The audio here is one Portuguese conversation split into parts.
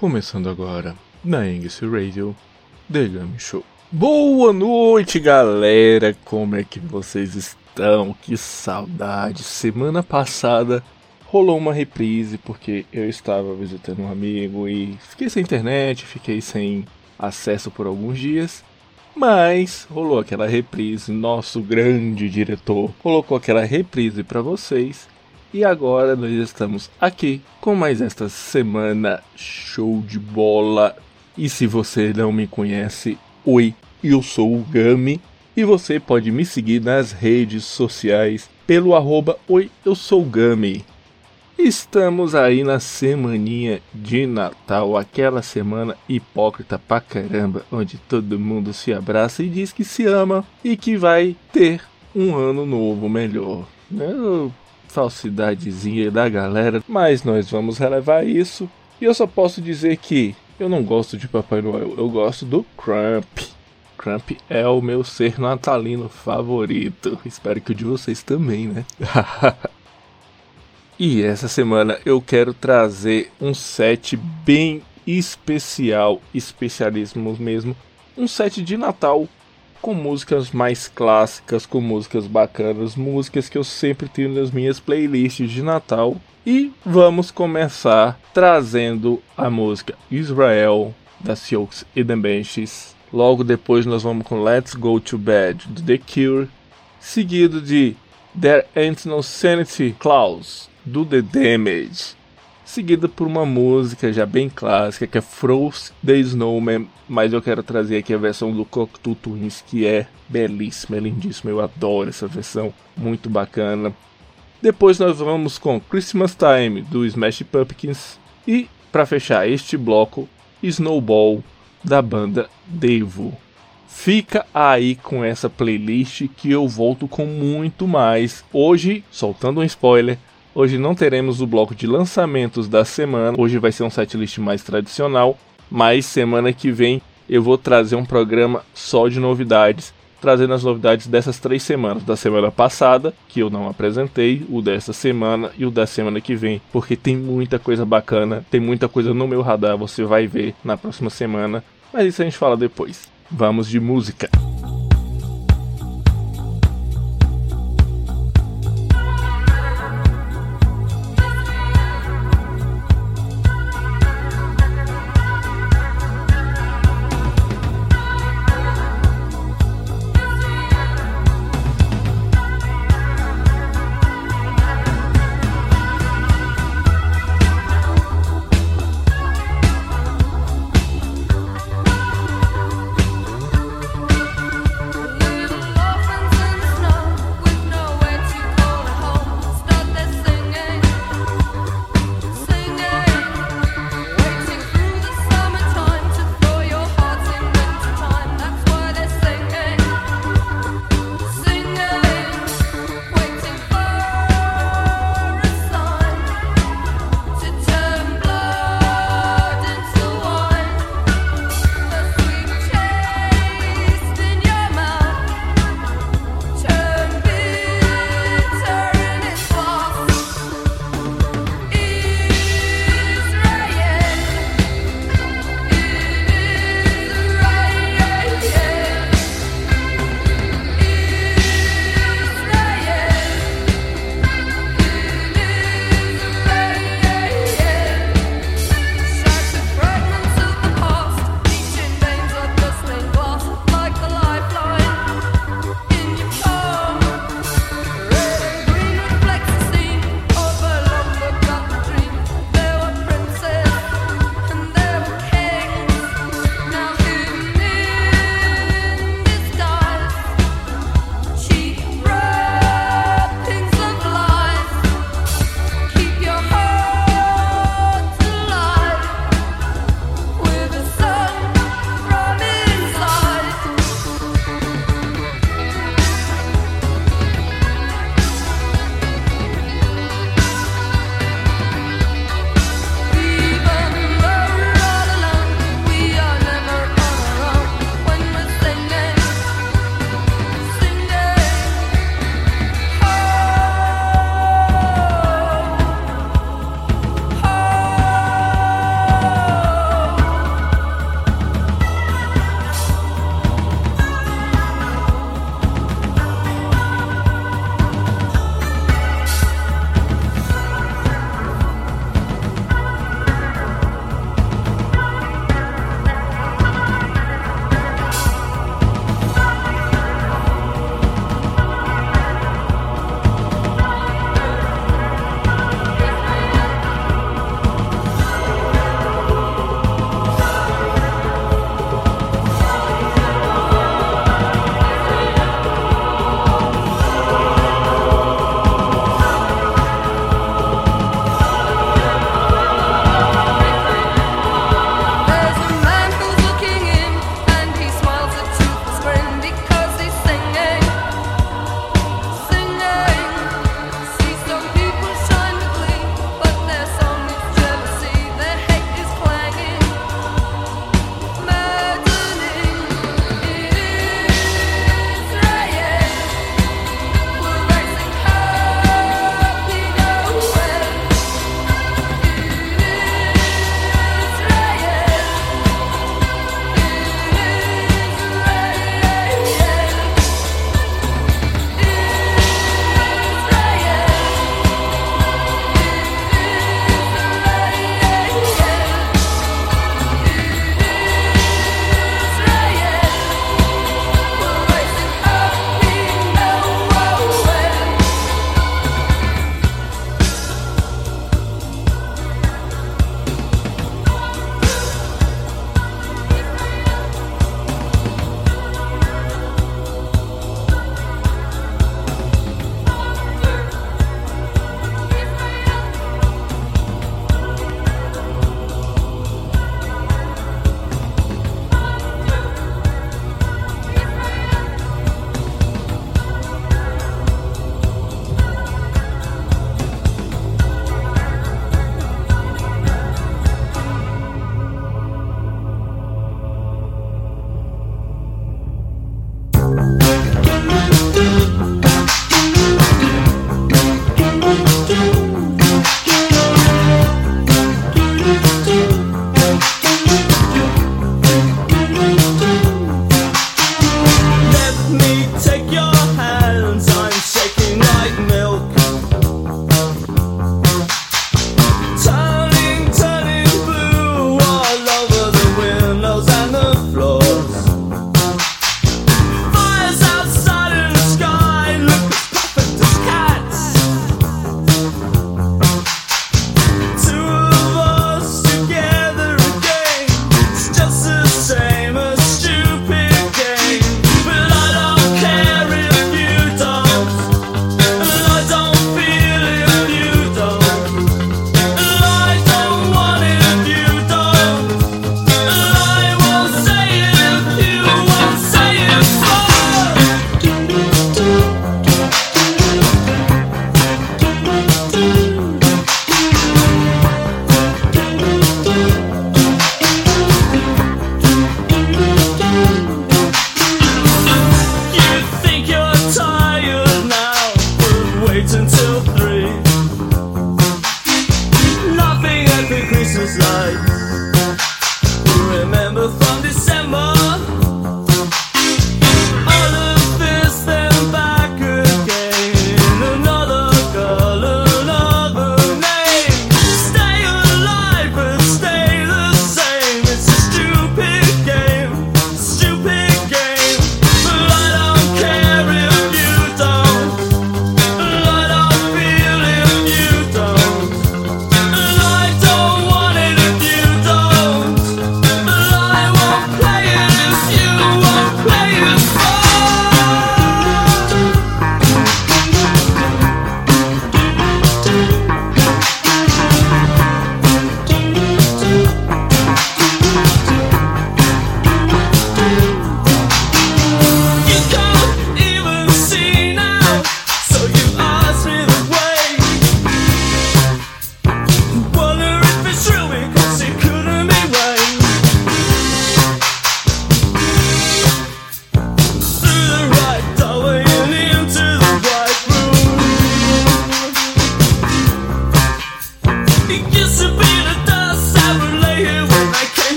Começando agora na English Radio The Game Show. Boa noite, galera! Como é que vocês estão? Que saudade! Semana passada rolou uma reprise porque eu estava visitando um amigo e fiquei sem internet, fiquei sem acesso por alguns dias. Mas rolou aquela reprise, nosso grande diretor colocou aquela reprise para vocês e agora nós estamos aqui com mais esta semana show de bola. E se você não me conhece, oi, eu sou o Gami e você pode me seguir nas redes sociais pelo arroba Oi, eu sou o Gami. Estamos aí na semaninha de Natal, aquela semana hipócrita pra caramba, onde todo mundo se abraça e diz que se ama e que vai ter um ano novo melhor. Eu falsidadezinha da galera, mas nós vamos relevar isso. E eu só posso dizer que eu não gosto de Papai Noel, eu gosto do Crump. Crump é o meu ser natalino favorito. Espero que o de vocês também, né? e essa semana eu quero trazer um set bem especial, especialismos mesmo, um set de Natal com músicas mais clássicas, com músicas bacanas, músicas que eu sempre tenho nas minhas playlists de Natal. E vamos começar trazendo a música Israel da Sioux e The Benches. Logo depois nós vamos com Let's Go to Bed do The Cure, seguido de There Ain't No Sanity Clause do The Damage seguida por uma música já bem clássica que é Frost the Snowman, mas eu quero trazer aqui a versão do Cocteau Twins que é belíssima, é lindíssima, eu adoro essa versão, muito bacana. Depois nós vamos com Christmas Time do Smash Pumpkins e para fechar este bloco, Snowball da banda Devo. Fica aí com essa playlist que eu volto com muito mais. Hoje, soltando um spoiler, Hoje não teremos o bloco de lançamentos da semana. Hoje vai ser um setlist mais tradicional, mas semana que vem eu vou trazer um programa só de novidades, trazendo as novidades dessas três semanas, da semana passada, que eu não apresentei, o dessa semana e o da semana que vem, porque tem muita coisa bacana, tem muita coisa no meu radar, você vai ver na próxima semana, mas isso a gente fala depois. Vamos de música.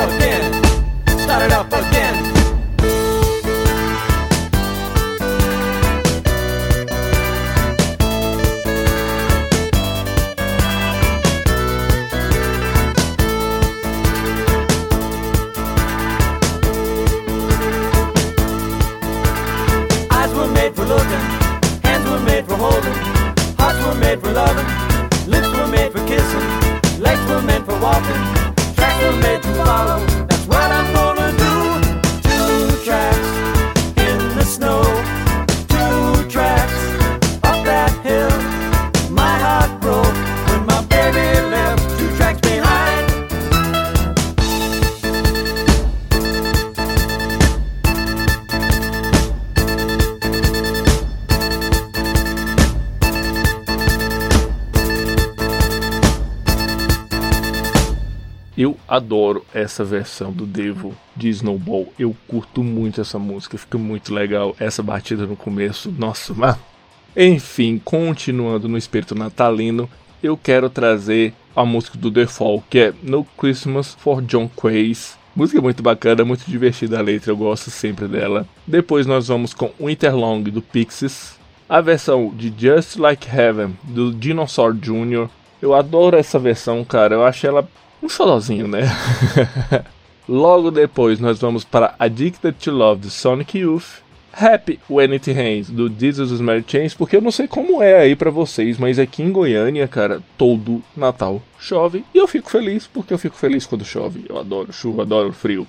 up again. Start it up again. Essa versão do Devo de Snowball. Eu curto muito essa música, fica muito legal. Essa batida no começo, nossa, mas. Enfim, continuando no espírito natalino, eu quero trazer a música do The Fall, que é No Christmas for John Quays. Música muito bacana, muito divertida a letra, eu gosto sempre dela. Depois nós vamos com Winterlong do Pixies, a versão de Just Like Heaven do Dinosaur Jr. Eu adoro essa versão, cara. Eu acho ela um xodózinho, né? Logo depois nós vamos para Addicted to Love do Sonic Youth. Happy When It Rains do Jesus Mary Chains, porque eu não sei como é aí para vocês, mas aqui em Goiânia, cara, todo Natal chove e eu fico feliz porque eu fico feliz quando chove. Eu adoro chuva, adoro frio.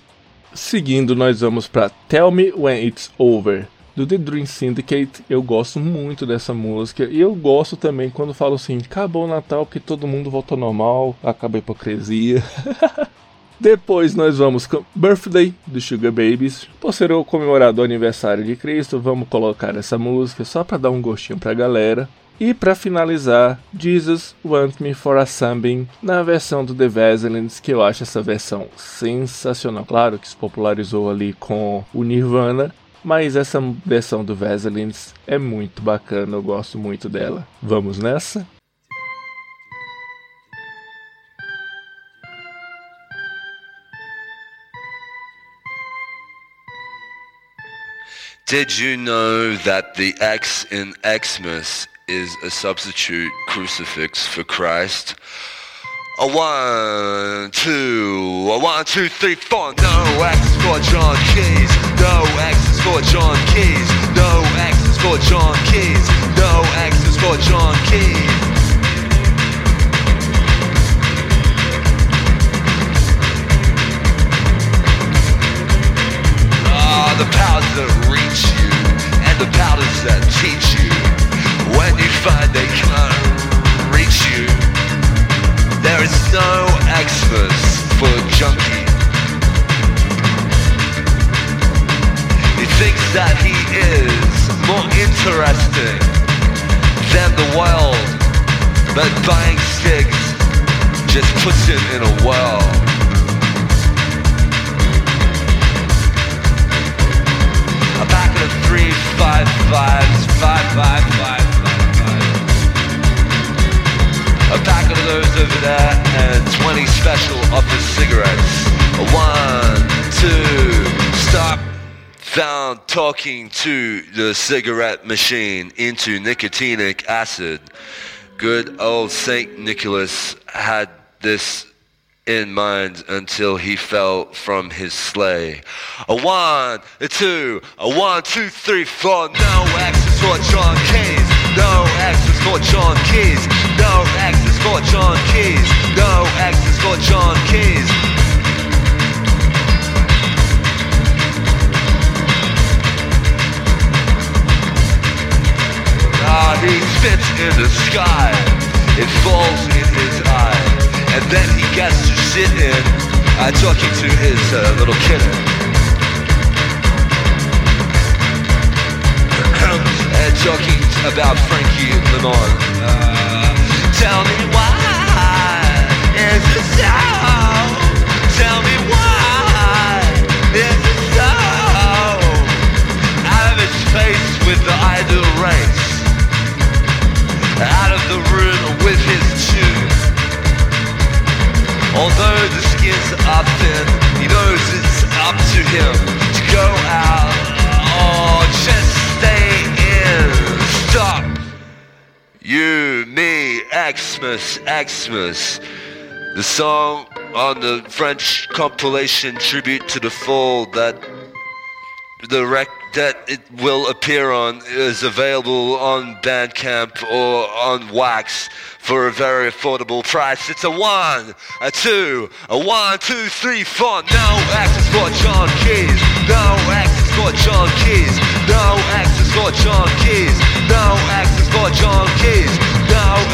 Seguindo, nós vamos para Tell Me When It's Over do The Dream Syndicate. Eu gosto muito dessa música. E eu gosto também quando falo assim: acabou o Natal porque todo mundo voltou normal, acaba a hipocrisia. Depois nós vamos com Birthday do Sugar Babies. Por ser o comemorado aniversário de Cristo, vamos colocar essa música só para dar um gostinho pra galera. E para finalizar, Jesus Want Me for a Sunbeam na versão do The Vaselines, que eu acho essa versão sensacional. Claro que se popularizou ali com o Nirvana, mas essa versão do Vaselines é muito bacana, eu gosto muito dela. Vamos nessa? Did you know that the X in Xmas is a substitute crucifix for Christ? A one, two, a one, two, three, four. No X for John Keys. No is for John Keys. No is for John Keys. No is for John Keys. Ah, the powers that reach you and the powers that teach you. When you find they can't. There is no Xmas for junkie. He thinks that he is more interesting than the world, but buying cigs just puts him in a. A packet of five five five. A pack of those over there and 20 special office cigarettes. A one, two, stop. Found talking to the cigarette machine into nicotinic acid. Good old Saint Nicholas had this in mind until he fell from his sleigh. A one, a two, a one, two, three, four. No X is for John Keys. No X is for John Keys. No exes for John Keys. No exes for John Keys. Ah, he spits in the sky. It falls in his eye. And then he gets to sit in, uh, talking to his uh, little kitten. and talking about Frankie Lemon. Uh tell me why is it so? Tell me why is it so? Out of face with the idle race. Out of the room with his tune. Although the skin's are thin, he knows it's up to him to go out or You, me, Xmas, Xmas. The song on the French compilation tribute to the fall that the rec that it will appear on is available on Bandcamp or on Wax for a very affordable price. It's a one, a two, a one, two, three, four. No access for John Keys. No access for John Keys. No access for John Keys. Now access for John Keys. Now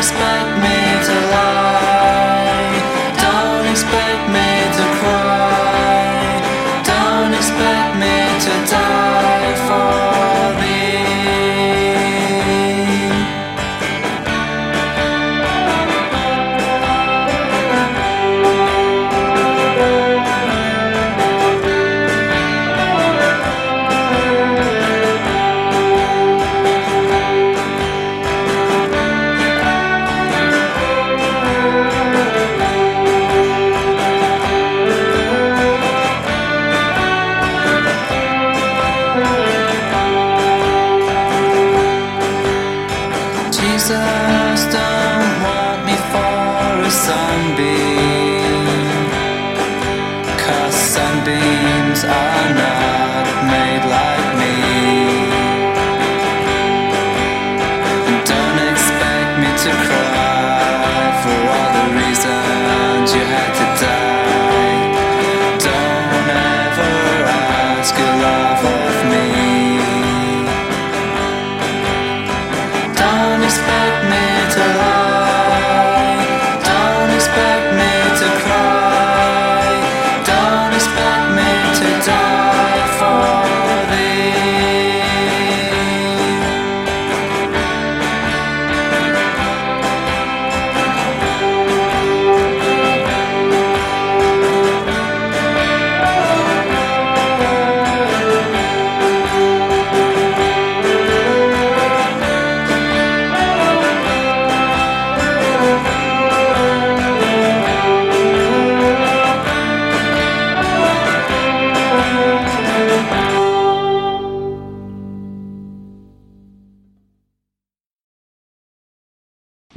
Christmas.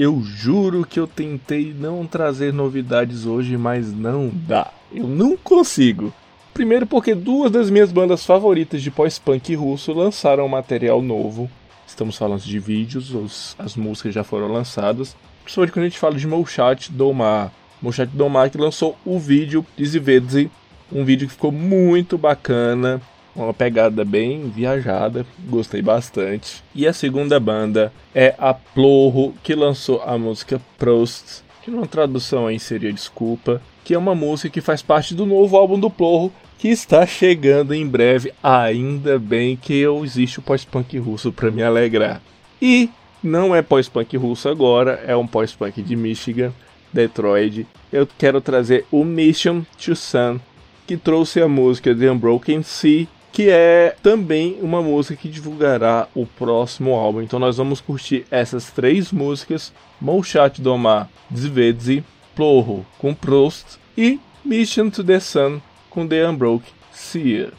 Eu juro que eu tentei não trazer novidades hoje, mas não dá. Eu não consigo. Primeiro porque duas das minhas bandas favoritas de pós-punk russo lançaram material novo. Estamos falando de vídeos, os- as músicas já foram lançadas. Principalmente quando a gente fala de Molchat Domar. Molchat Domar que lançou o vídeo de Zivedzi, um vídeo que ficou muito bacana, uma pegada bem viajada, gostei bastante. E a segunda banda é a Plorro, que lançou a música Prost, que numa tradução aí seria desculpa, que é uma música que faz parte do novo álbum do Plorro, que está chegando em breve. Ainda bem que eu existe o pós-punk russo para me alegrar. E não é pós-punk russo agora, é um pós-punk de Michigan, Detroit. Eu quero trazer o Mission to Sun, que trouxe a música The Unbroken Sea, que é também uma música que divulgará o próximo álbum. Então nós vamos curtir essas três músicas: Molchat Domar, Zvedzi, Plorro com Prost e Mission to the Sun com The Unbroken Sea.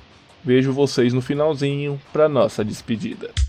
Vejo vocês no finalzinho para nossa despedida.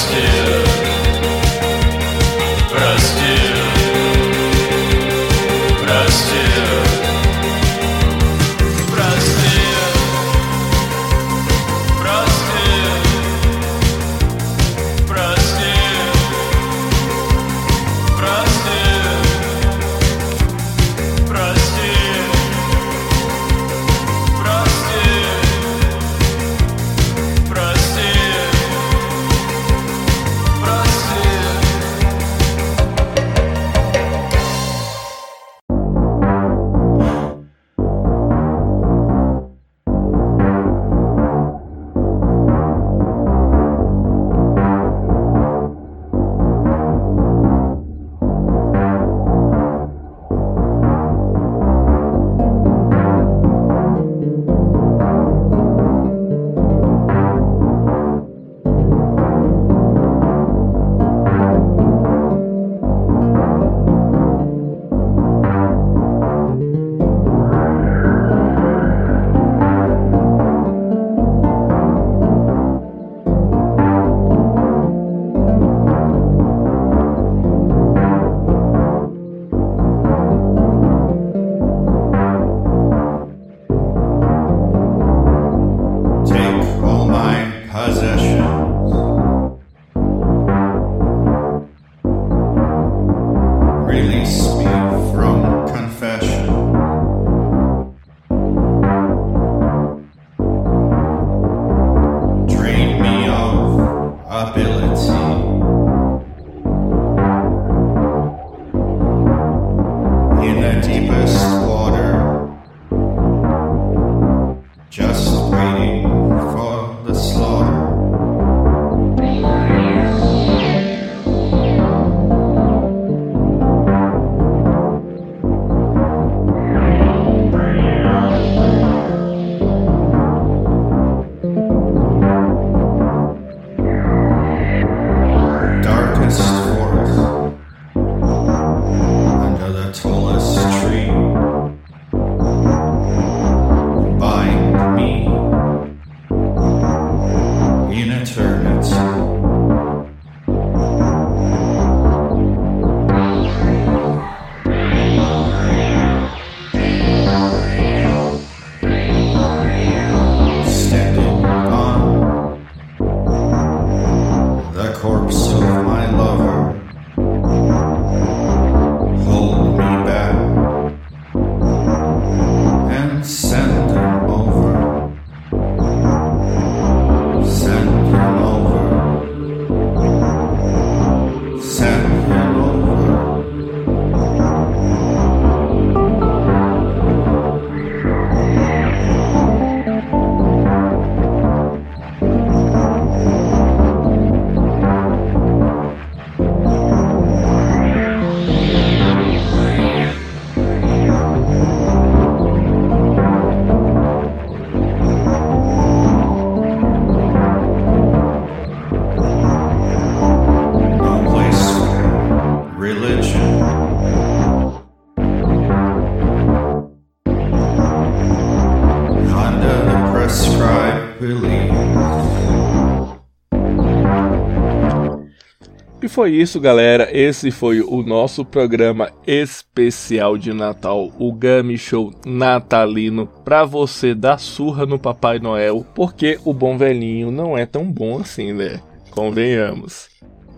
still. In the deepest E foi isso, galera. Esse foi o nosso programa especial de Natal, o Gummy Show natalino, pra você dar surra no Papai Noel, porque o bom velhinho não é tão bom assim, né? Convenhamos.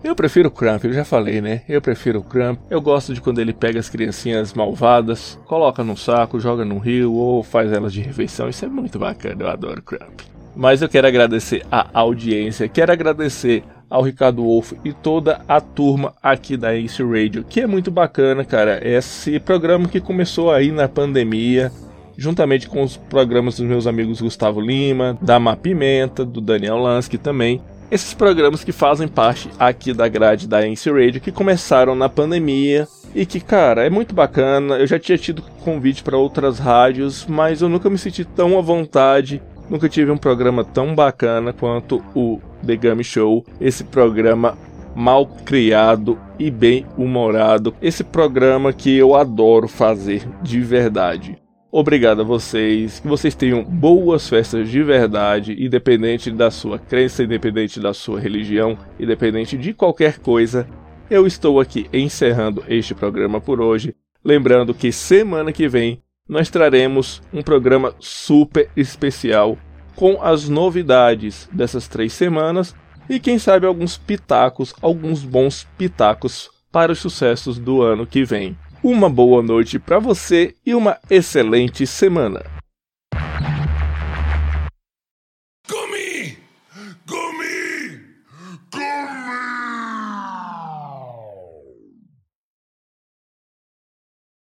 Eu prefiro o Crump, eu já falei, né? Eu prefiro o Crump. Eu gosto de quando ele pega as criancinhas malvadas, coloca num saco, joga num rio ou faz elas de refeição. Isso é muito bacana, eu adoro Crump. Mas eu quero agradecer a audiência, quero agradecer ao Ricardo Wolff e toda a turma aqui da Ace Radio, que é muito bacana, cara. Esse programa que começou aí na pandemia, juntamente com os programas dos meus amigos Gustavo Lima, da Ma Pimenta, do Daniel Lansky também. Esses programas que fazem parte aqui da grade da Ace Radio, que começaram na pandemia e que, cara, é muito bacana. Eu já tinha tido convite para outras rádios, mas eu nunca me senti tão à vontade Nunca tive um programa tão bacana quanto o The Gummy Show. Esse programa mal criado e bem humorado. Esse programa que eu adoro fazer de verdade. Obrigado a vocês. Que vocês tenham boas festas de verdade, independente da sua crença, independente da sua religião, independente de qualquer coisa. Eu estou aqui encerrando este programa por hoje. Lembrando que semana que vem nós traremos um programa super especial com as novidades dessas três semanas e quem sabe alguns pitacos, alguns bons pitacos para os sucessos do ano que vem. Uma boa noite para você e uma excelente semana.